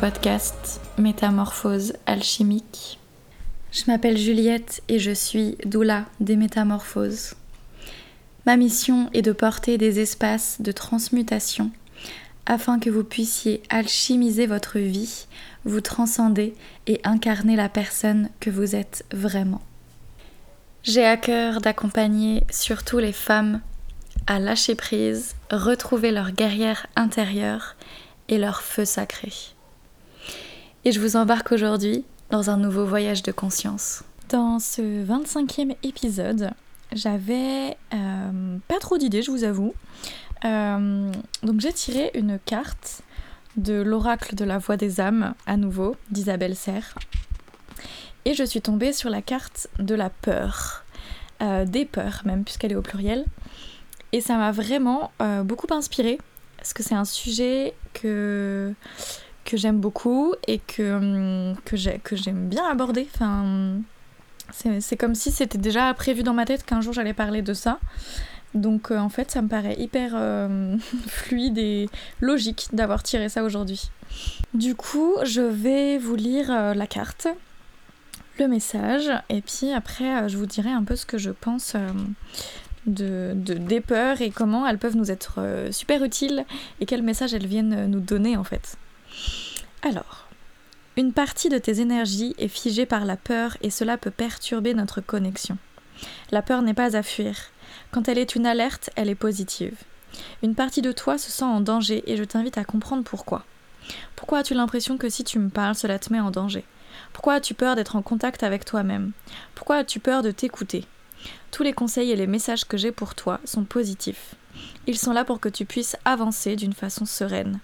Podcast Métamorphose alchimique. Je m'appelle Juliette et je suis doula des métamorphoses. Ma mission est de porter des espaces de transmutation afin que vous puissiez alchimiser votre vie, vous transcender et incarner la personne que vous êtes vraiment. J'ai à cœur d'accompagner surtout les femmes à lâcher prise, retrouver leur guerrière intérieure et leur feu sacré. Et je vous embarque aujourd'hui dans un nouveau voyage de conscience. Dans ce 25e épisode, j'avais euh, pas trop d'idées, je vous avoue. Euh, donc j'ai tiré une carte de l'oracle de la voix des âmes, à nouveau, d'Isabelle Serre. Et je suis tombée sur la carte de la peur, euh, des peurs même, puisqu'elle est au pluriel. Et ça m'a vraiment beaucoup inspirée parce que c'est un sujet que, que j'aime beaucoup et que, hum, que j'aime bien aborder. Enfin, c'est comme si c'était déjà prévu dans ma tête qu'un jour j'allais parler de ça. Donc euh, en fait, ça me paraît hyper euh, fluide et logique d'avoir tiré ça aujourd'hui. Du coup, je vais vous lire euh, la carte, le message, et puis après, je vous dirai un peu ce que je pense de, des peurs et comment elles peuvent nous être super utiles et quel message elles viennent nous donner en fait. Alors, une partie de tes énergies est figée par la peur et cela peut perturber notre connexion. La peur n'est pas à fuir. Quand elle est une alerte, elle est positive. Une partie de toi se sent en danger et je t'invite à comprendre pourquoi. Pourquoi as-tu l'impression que si tu me parles, cela te met en danger? Pourquoi as-tu peur d'être en contact avec toi-même? Pourquoi as-tu peur de t'écouter? Tous les conseils et les messages que j'ai pour toi sont positifs. Ils sont là pour que tu puisses avancer d'une façon sereine.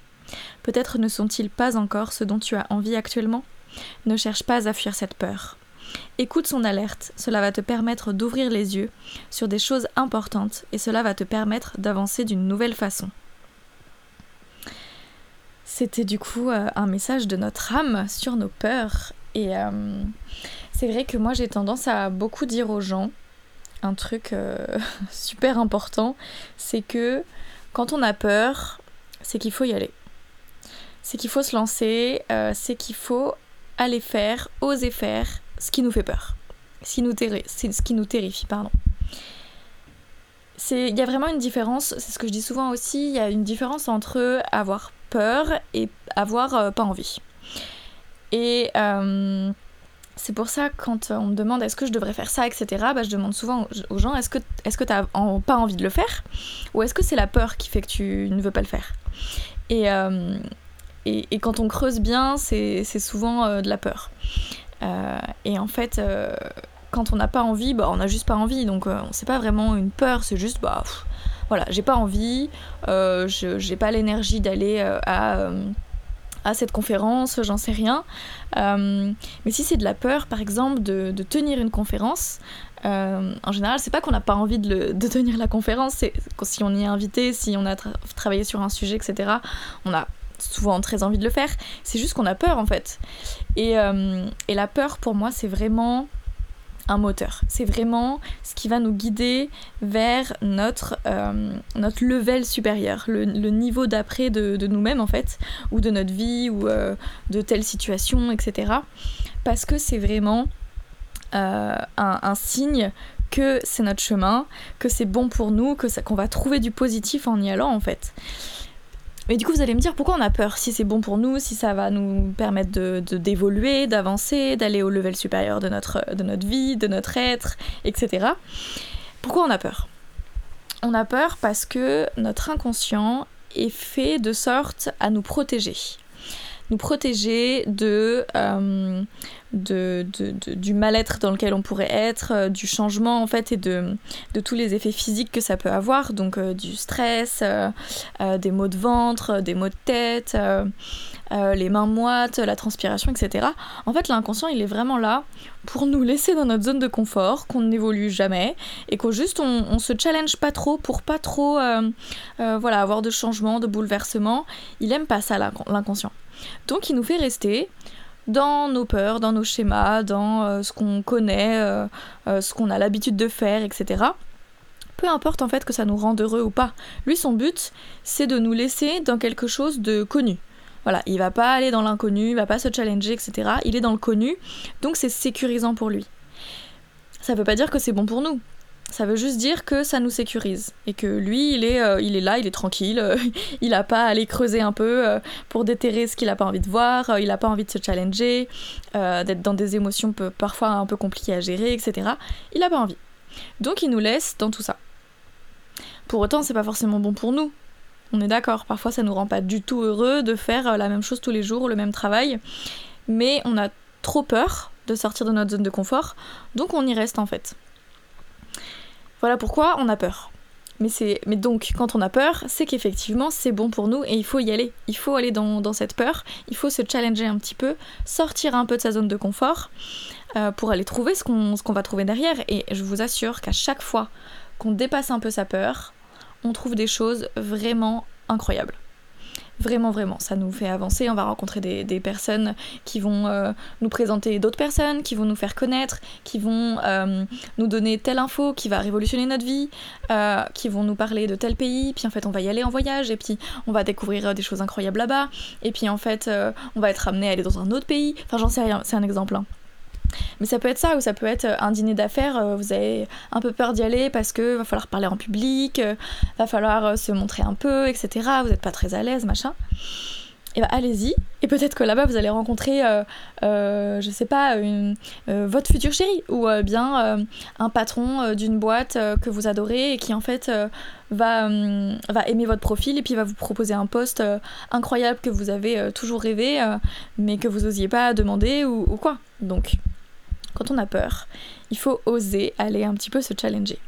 Peut-être ne sont-ils pas encore ce dont tu as envie actuellement? Ne cherche pas à fuir cette peur. Écoute son alerte, cela va te permettre d'ouvrir les yeux sur des choses importantes et cela va te permettre d'avancer d'une nouvelle façon. C'était du coup euh, un message de notre âme sur nos peurs et euh, c'est vrai que moi j'ai tendance à beaucoup dire aux gens un truc euh, super important, c'est que quand on a peur, c'est qu'il faut y aller. C'est qu'il faut se lancer, euh, c'est qu'il faut aller faire, oser faire ce qui nous fait peur. Ce qui nous, ce qui nous terrifie, pardon. Il y a vraiment une différence, c'est ce que je dis souvent aussi, il y a une différence entre avoir peur et avoir euh, pas envie. Et c'est pour ça, quand on me demande est-ce que je devrais faire ça, etc., bah, je demande souvent aux gens est-ce que est-ce que t'as pas envie de le faire Ou est-ce que c'est la peur qui fait que tu ne veux pas le faire et, euh, et, quand on creuse bien, c'est souvent euh, de la peur. Euh, et en fait, quand on n'a pas envie, bah, on n'a juste pas envie. Donc, c'est pas vraiment une peur, c'est juste, bah, voilà, j'ai pas envie, j'ai pas l'énergie d'aller à cette conférence, j'en sais rien. Euh, mais si c'est de la peur, par exemple, de, tenir une conférence, euh, en général, c'est pas qu'on n'a pas envie de, tenir la conférence, c'est si on y est invité, si on a travaillé sur un sujet, etc., on a souvent très envie de le faire. C'est juste qu'on a peur, en fait. Et, euh, et la peur, pour moi, c'est vraiment un moteur. C'est vraiment ce qui va nous guider vers notre, euh, notre level supérieur, le, niveau d'après de, nous-mêmes en fait, ou de notre vie, ou euh, de telle situation, etc. Parce que c'est vraiment un, signe que c'est notre chemin, que c'est bon pour nous, que qu'on va trouver du positif en y allant en fait. Mais du coup, vous allez me dire pourquoi on a peur, si c'est bon pour nous, si ça va nous permettre de, d'évoluer, d'avancer, d'aller au level supérieur de notre, de notre vie, de notre être, etc. Pourquoi on a peur? On a peur parce que notre inconscient est fait de sorte à nous protéger. Nous protéger de, euh, de, du mal-être dans lequel on pourrait être, euh, du changement en fait et de, tous les effets physiques que ça peut avoir, donc euh, du stress, euh, des maux de ventre, des maux de tête, les mains moites, la transpiration, etc. En fait l'inconscient il est vraiment là pour nous laisser dans notre zone de confort, qu'on n'évolue jamais et qu'au juste on, se challenge pas trop pour pas trop voilà, avoir de changements, de bouleversements. Il aime pas ça l'inconscient. Donc il nous fait rester dans nos peurs, dans nos schémas, dans euh, ce qu'on connaît, euh, euh, ce qu'on a l'habitude de faire, etc. Peu importe en fait que ça nous rende heureux ou pas. Lui, son but, c'est de nous laisser dans quelque chose de connu. Voilà, il va pas aller dans l'inconnu, il va pas se challenger, etc. Il est dans le connu, donc c'est sécurisant pour lui. Ça veut pas dire que c'est bon pour nous. Ça veut juste dire que ça nous sécurise et que lui, il est, euh, il est là, il est tranquille, euh, il n'a pas à aller creuser un peu euh, pour déterrer ce qu'il n'a pas envie de voir, il n'a pas envie de se challenger, d'être dans des émotions parfois un peu compliquées à gérer, etc. Il n'a pas envie. Donc il nous laisse dans tout ça. Pour autant, c'est pas forcément bon pour nous. On est d'accord, parfois ça nous rend pas du tout heureux de faire la même chose tous les jours, le même travail, mais on a trop peur de sortir de notre zone de confort, donc on y reste en fait. Voilà pourquoi on a peur. Mais, mais donc, quand on a peur, c'est qu'effectivement, c'est bon pour nous et il faut y aller. Il faut aller dans, cette peur, il faut se challenger un petit peu, sortir un peu de sa zone de confort euh, pour aller trouver ce qu'on va trouver derrière. Et je vous assure qu'à chaque fois qu'on dépasse un peu sa peur, on trouve des choses vraiment incroyables. Vraiment, vraiment, ça nous fait avancer. On va rencontrer des, personnes qui vont euh, nous présenter d'autres personnes, qui vont nous faire connaître, qui vont euh, nous donner telle info qui va révolutionner notre vie, euh, qui vont nous parler de tel pays. Puis en fait, on va y aller en voyage et puis on va découvrir des choses incroyables là-bas. Et puis en fait, on va être amené à aller dans un autre pays. Enfin, j'en sais rien, c'est un exemple. Hein. Mais ça peut être ça, ou ça peut être un dîner d'affaires, euh, vous avez un peu peur d'y aller parce que va falloir parler en public, euh, va falloir euh, se montrer un peu, etc. Vous n'êtes pas très à l'aise, machin. Et bah allez-y, et peut-être que là-bas vous allez rencontrer, je sais pas, votre futur chéri, ou bien un patron d'une boîte que vous adorez et qui en fait va, va aimer votre profil et puis va vous proposer un poste incroyable que vous avez toujours rêvé, mais que vous n'osiez pas demander ou, ou quoi. Donc quand on a peur, il faut oser aller un petit peu se challenger.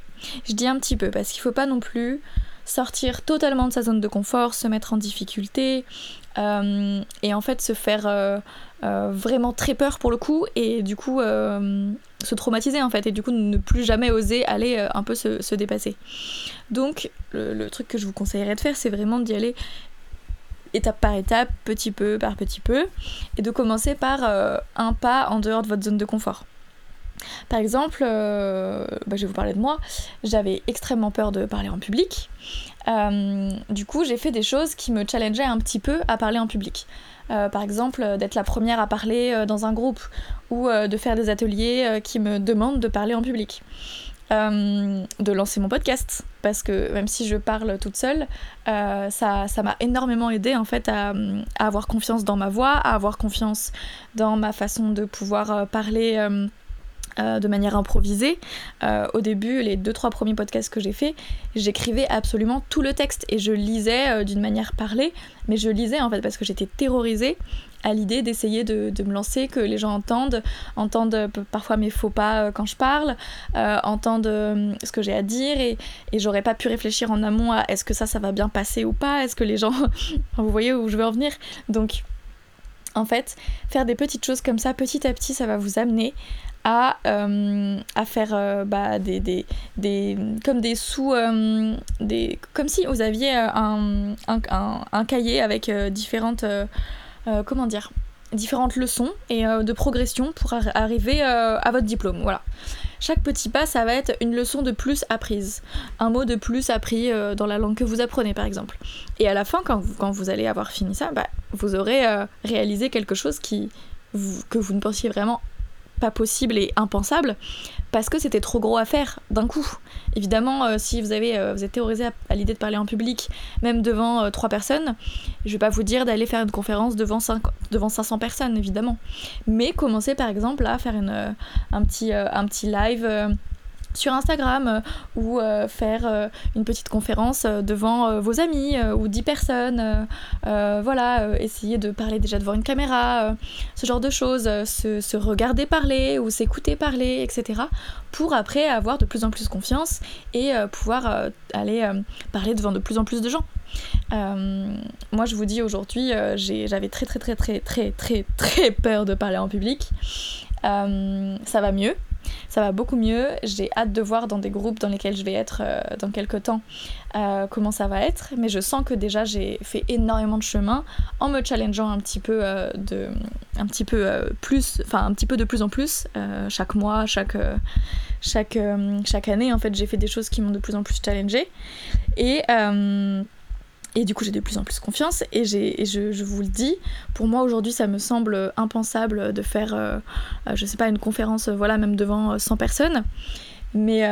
Je dis un petit peu parce qu'il ne faut pas non plus sortir totalement de sa zone de confort, se mettre en difficulté euh, et en fait se faire euh, euh, vraiment très peur pour le coup et du coup se traumatiser en fait et du coup ne plus jamais oser aller un peu se, dépasser. Donc le, truc que je vous conseillerais de faire c'est vraiment d'y aller étape par étape, petit peu par petit peu et de commencer par un pas en dehors de votre zone de confort. Par exemple, euh, bah, je vais vous parler de moi, j'avais extrêmement peur de parler en public. Euh, du coup, j'ai fait des choses qui me challengeaient un petit peu à parler en public. Euh, par exemple, d'être la première à parler dans un groupe ou de faire des ateliers qui me demandent de parler en public. de lancer mon podcast parce que même si je parle toute seule, ça, m'a énormément aidé en fait à, avoir confiance dans ma voix, à avoir confiance dans ma façon de pouvoir parler euh, de manière improvisée. Euh, au début, les deux trois premiers podcasts que j'ai fait, j'écrivais absolument tout le texte et je lisais euh, d'une manière parlée, mais je lisais en fait parce que j'étais terrorisée à l'idée d'essayer de, me lancer, que les gens entendent, entendent parfois mes faux pas quand je parle, entendent ce que j'ai à dire et, et j'aurais pas pu réfléchir en amont à est-ce que ça, ça va bien passer ou pas, est-ce que les gens... Vous voyez où je veux en venir Donc en fait, faire des petites choses comme ça, petit à petit, ça va vous amener à, euh, à faire euh, bah, des, des, des, comme des sous euh, des comme si vous aviez un, un, un, cahier avec différentes comment dire différentes leçons et de progression pour arriver à votre diplôme voilà. Chaque petit pas ça va être une leçon de plus apprise. Un mot de plus appris dans la langue que vous apprenez par exemple. Et à la fin quand vous, quand vous allez avoir fini ça bah, vous aurez réalisé quelque chose qui que vous ne pensiez vraiment pas possible et impensable parce que c'était trop gros à faire d'un coup. Évidemment, euh, si vous, avez, euh, vous êtes terrorisé à, l'idée de parler en public, même devant euh, trois personnes, je vais pas vous dire d'aller faire une conférence devant, devant 500 personnes, évidemment. Mais commencez par exemple à faire un, petit, un petit live sur Instagram euh, ou euh, faire euh, une petite conférence devant vos amis ou 10 personnes. voilà, essayer de parler déjà devant une caméra, ce genre de choses, se, regarder parler ou s'écouter parler, etc. pour après avoir de plus en plus confiance et pouvoir aller parler devant de plus en plus de gens. moi, je vous dis aujourd'hui, j'avais très très très très très très très peur de parler en public. ça va mieux, ça va beaucoup mieux. J'ai hâte de voir dans des groupes dans lesquels je vais être euh, dans quelques temps euh, comment ça va être. Mais je sens que déjà j'ai fait énormément de chemin en me challengeant un petit peu euh, de, un petit peu plus, enfin un petit peu de plus en plus chaque mois, chaque chaque chaque année. En fait, j'ai fait des choses qui m'ont de plus en plus challengé et et du coup, j'ai de plus en plus confiance. Et, je, vous le dis, pour moi aujourd'hui, ça me semble impensable de faire, euh, je sais pas, une conférence, voilà, même devant 100 personnes. Mais,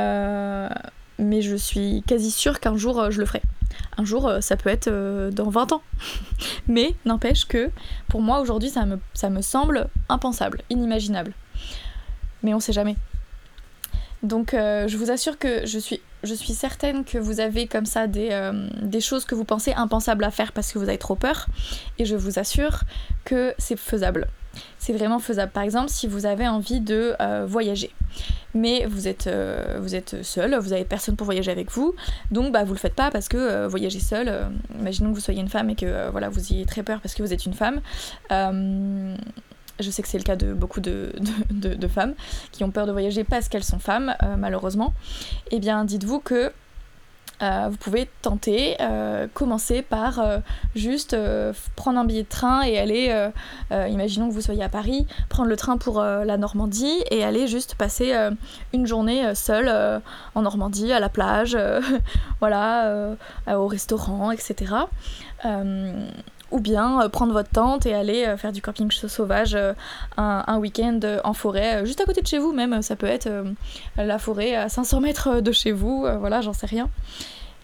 je suis quasi sûre qu'un jour, je le ferai. Un jour, ça peut être dans 20 ans. mais n'empêche que pour moi aujourd'hui, ça me, ça me semble impensable, inimaginable. Mais on sait jamais. Donc je vous assure que je suis je suis certaine que vous avez comme ça euh, des, choses que vous pensez impensables à faire parce que vous avez trop peur. Et je vous assure que c'est faisable. C'est vraiment faisable. Par exemple, si vous avez envie de euh, voyager, mais vous êtes, euh, vous êtes seul, vous avez personne pour voyager avec vous, donc bah, vous le faites pas parce que voyager seul, imaginons que vous soyez une femme et que voilà, vous ayez très peur parce que vous êtes une femme je sais que c'est le cas de beaucoup de, femmes qui ont peur de voyager parce qu'elles sont femmes, euh, malheureusement, eh bien dites-vous que euh, vous pouvez tenter, euh, commencer par juste prendre un billet de train et aller, imaginons que vous soyez à Paris, prendre le train pour la Normandie et aller juste passer une journée seule en Normandie, à la plage, voilà, au restaurant, etc ou bien euh, prendre votre tente et aller euh, faire du camping sauvage euh, un, week-end en forêt, juste à côté de chez vous même, ça peut être la forêt à 500 mètres de chez vous, voilà, j'en sais rien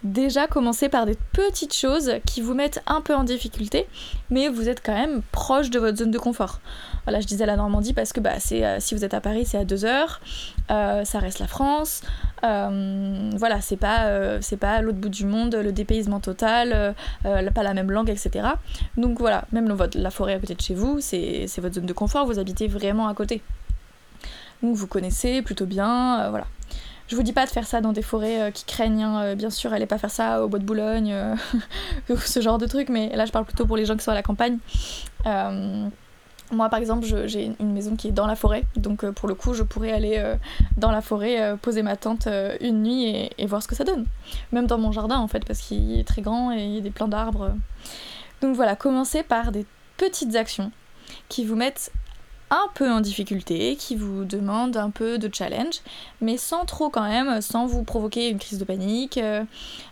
déjà commencer par des petites choses qui vous mettent un peu en difficulté, mais vous êtes quand même proche de votre zone de confort. Voilà, je disais la Normandie parce que bah, c'est, euh, si vous êtes à Paris, c'est à 2 heures, euh, ça reste la France, euh, voilà, c'est pas, c'est pas l'autre bout du monde, le dépaysement total, pas la même langue, etc. Donc voilà, même la forêt à côté de chez vous, c'est, c'est votre zone de confort, vous habitez vraiment à côté. Donc vous connaissez plutôt bien, voilà. Je vous dis pas de faire ça dans des forêts euh, qui craignent, hein, euh, bien sûr, allez pas faire ça au bois de Boulogne, euh, ce genre de truc, mais là je parle plutôt pour les gens qui sont à la campagne. moi par exemple, j'ai une maison qui est dans la forêt, donc pour le coup je pourrais aller dans la forêt, poser ma tente une nuit et, voir ce que ça donne. Même dans mon jardin en fait, parce qu'il est très grand et il y a des plants d'arbres. Donc voilà, commencez par des petites actions qui vous mettent un peu en difficulté, qui vous demande un peu de challenge, mais sans trop quand même, sans vous provoquer une crise de panique, euh,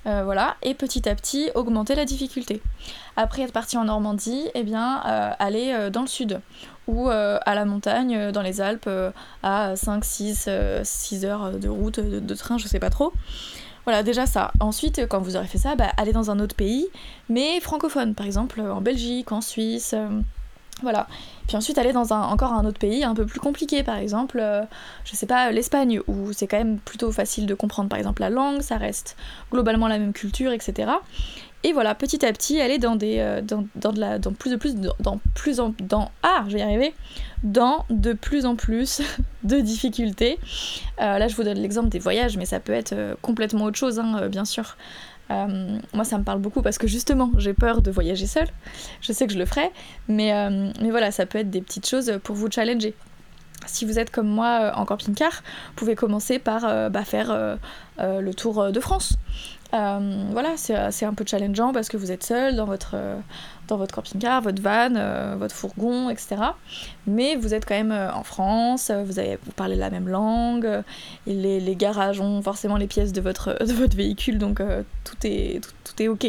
euh, voilà, et petit à petit augmenter la difficulté. Après être parti en Normandie, eh bien euh, aller dans le sud, ou à la montagne, dans les Alpes, à 5, 6, 6 heures de route, de, train, je sais pas trop. Voilà, déjà ça. Ensuite, quand vous aurez fait ça, bah, allez dans un autre pays, mais francophone, par exemple en Belgique, en Suisse. Voilà. Puis ensuite aller dans un, encore un autre pays un peu plus compliqué, par exemple, euh, je sais pas, l'Espagne, où c'est quand même plutôt facile de comprendre par exemple la langue, ça reste globalement la même culture, etc. Et voilà, petit à petit, aller dans des, euh, dans, de la, dans plus de plus, dans plus en, dans ah, dans de plus en plus de difficultés. Euh, là, je vous donne l'exemple des voyages, mais ça peut être complètement autre chose, hein, bien sûr. Euh, moi, ça me parle beaucoup parce que justement, j'ai peur de voyager seule. Je sais que je le ferai, mais, euh, voilà, ça peut être des petites choses pour vous challenger. Si vous êtes comme moi euh, en camping-car, vous pouvez commencer par bah, faire le tour de France. Voilà, c'est un peu challengeant parce que vous êtes seul dans votre, dans votre camping-car, votre van, euh, votre fourgon, etc. Mais vous êtes quand même euh, en France, euh, vous, avez, vous parlez la même langue, et les, garages ont forcément les pièces de votre, de votre véhicule, donc tout, est, tout, est ok.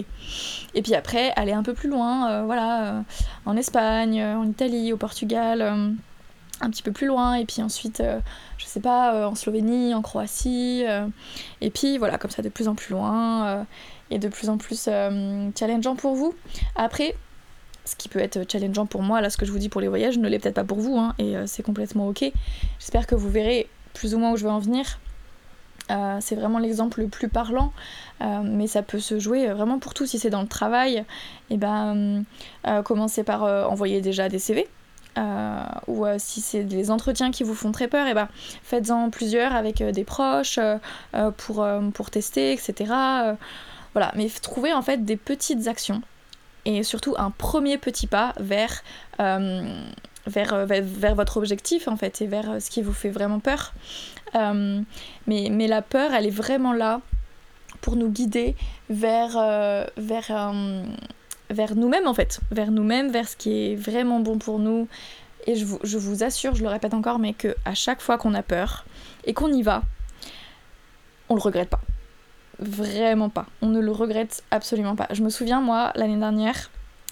Et puis après, aller un peu plus loin, voilà, en Espagne, en Italie, au Portugal un petit peu plus loin et puis ensuite je sais pas en Slovénie en Croatie et puis voilà comme ça de plus en plus loin et de plus en plus challengeant pour vous après ce qui peut être challengeant pour moi, là ce que je vous dis pour les voyages ne l'est peut-être pas pour vous, hein, et euh, c'est complètement ok. J'espère que vous verrez plus ou moins où je veux en venir. Euh, c'est vraiment l'exemple le plus parlant, euh, mais ça peut se jouer vraiment pour tout. Si c'est dans le travail, et eh ben commencez par envoyer déjà des CV. Ou si c'est des entretiens qui vous font très peur, et eh ben faites-en plusieurs avec des proches pour, pour tester, etc. voilà, mais trouvez en fait des petites actions et surtout un premier petit pas vers, euh, vers, vers, votre objectif en fait et vers euh, ce qui vous fait vraiment peur. Euh, mais, mais, la peur, elle est vraiment là pour nous guider vers, vers, vers nous-mêmes en fait, vers nous-mêmes, vers ce qui est vraiment bon pour nous. Et je vous, assure, je le répète encore, mais que à chaque fois qu'on a peur et qu'on y va, on le regrette pas vraiment pas. On ne le regrette absolument pas. Je me souviens, moi, l'année dernière,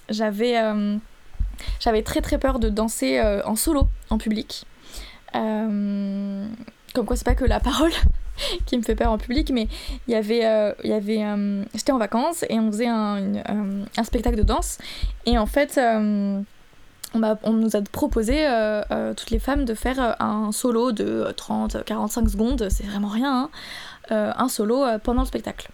j'avais j'avais très très peur de danser en solo, en public. Comme quoi, c'est pas que la parole qui me fait peur en public, mais il y avait, y avait j'étais en vacances et on faisait un, un, spectacle de danse. Et en fait, on, nous a proposé, euh, euh, toutes les femmes, de faire euh, un solo de 30-45 secondes, c'est vraiment rien, hein, un solo pendant le spectacle.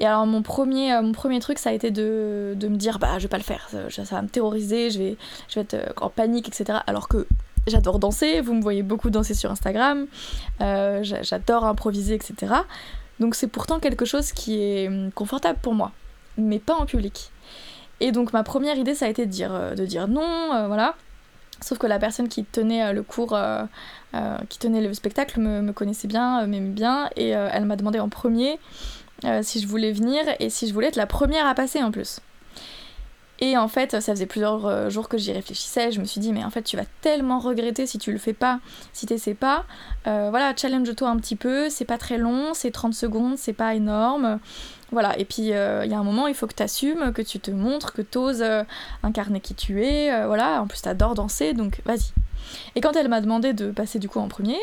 Et alors mon premier, mon premier truc, ça a été de, me dire, bah je vais pas le faire, ça, va me terroriser, je vais, je vais être en panique, etc. Alors que j'adore danser, vous me voyez beaucoup danser sur Instagram, j'adore improviser, etc. Donc c'est pourtant quelque chose qui est hum, confortable pour moi, mais pas en public. Et donc ma première idée, ça a été de dire, euh, de dire non, euh, voilà. Sauf que la personne qui tenait euh, le cours, qui tenait le spectacle me, connaissait bien, m'aimait bien, et elle m'a demandé en premier si je voulais venir et si je voulais être la première à passer en plus. Et en fait, ça faisait plusieurs jours que j'y réfléchissais. Je me suis dit, mais en fait, tu vas tellement regretter si tu le fais pas, si t'essaies pas. voilà, challenge-toi un petit peu. C'est pas très long, c'est 30 secondes, c'est pas énorme. Voilà, et puis euh, il y a un moment, il faut que tu assumes, que tu te montres, que tu oses euh, incarner qui tu es. Euh, voilà, en plus, tu adores danser, donc vas-y. Et quand elle m'a demandé de passer du coup en premier,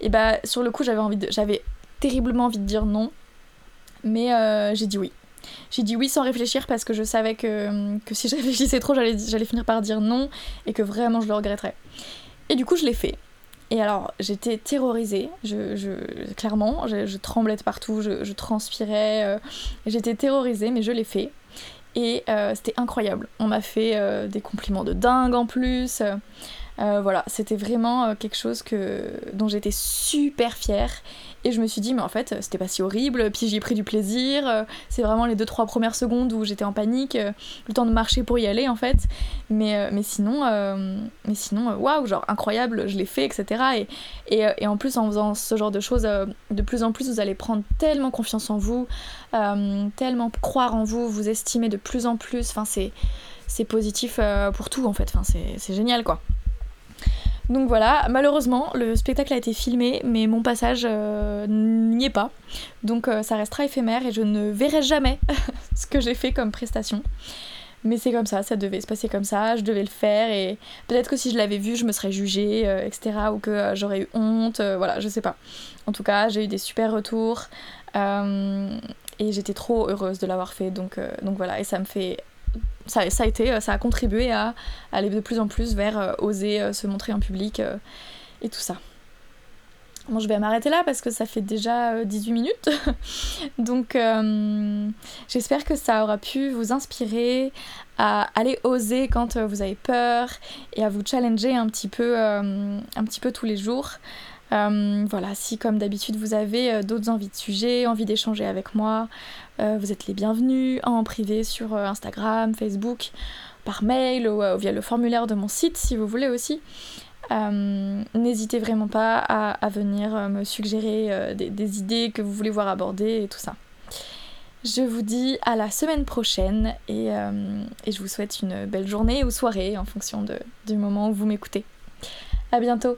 et bah sur le coup, j'avais j'avais terriblement envie de dire non, mais j'ai dit oui. J'ai dit oui sans réfléchir parce que je savais que, que si je réfléchissais trop, j'allais, finir par dire non et que vraiment je le regretterais. Et du coup, je l'ai fait. Et alors, j'étais terrorisée, je, clairement, je, tremblais de partout, je, transpirais, euh, j'étais terrorisée, mais je l'ai fait. Et euh, c'était incroyable. On m'a fait euh, des compliments de dingue en plus. Voilà, c'était vraiment quelque chose que, dont j'étais super fière et je me suis dit, mais en fait, c'était pas si horrible. Puis j'y ai pris du plaisir. Euh, c'est vraiment les 2-3 premières secondes où j'étais en panique, euh, le temps de marcher pour y aller en fait. Mais, euh, mais sinon, mais sinon waouh, genre incroyable, je l'ai fait, etc. Et, et, en plus, en faisant ce genre de choses, de plus en plus, vous allez prendre tellement confiance en vous, tellement croire en vous, vous estimer de plus en plus. Enfin, c'est positif pour tout en fait. Enfin, c'est génial quoi. Donc voilà, malheureusement, le spectacle a été filmé, mais mon passage euh, n'y est pas. Donc euh, ça restera éphémère et je ne verrai jamais ce que j'ai fait comme prestation. Mais c'est comme ça, ça devait se passer comme ça, je devais le faire et peut-être que si je l'avais vu, je me serais jugée, euh, etc. Ou que j'aurais eu honte, voilà, je sais pas. En tout cas, j'ai eu des super retours et j'étais trop heureuse de l'avoir fait. Donc, donc voilà, et ça me fait ça, a été, euh, ça a contribué à, aller de plus en plus vers euh, oser euh, se montrer en public et tout ça. Bon, je vais m'arrêter là parce que ça fait déjà 18 minutes. Donc, j'espère que ça aura pu vous inspirer à aller oser quand vous avez peur et à vous challenger un petit peu, un petit peu tous les jours. Euh, voilà, si comme d'habitude vous avez euh, d'autres envies de sujets, envie d'échanger avec moi, euh, vous êtes les bienvenus en privé sur Instagram, Facebook, par mail ou via le formulaire de mon site si vous voulez aussi. N'hésitez vraiment pas à, venir me suggérer des, idées que vous voulez voir abordées et tout ça. Je vous dis à la semaine prochaine et, je vous souhaite une belle journée ou soirée en fonction du moment où vous m'écoutez. A bientôt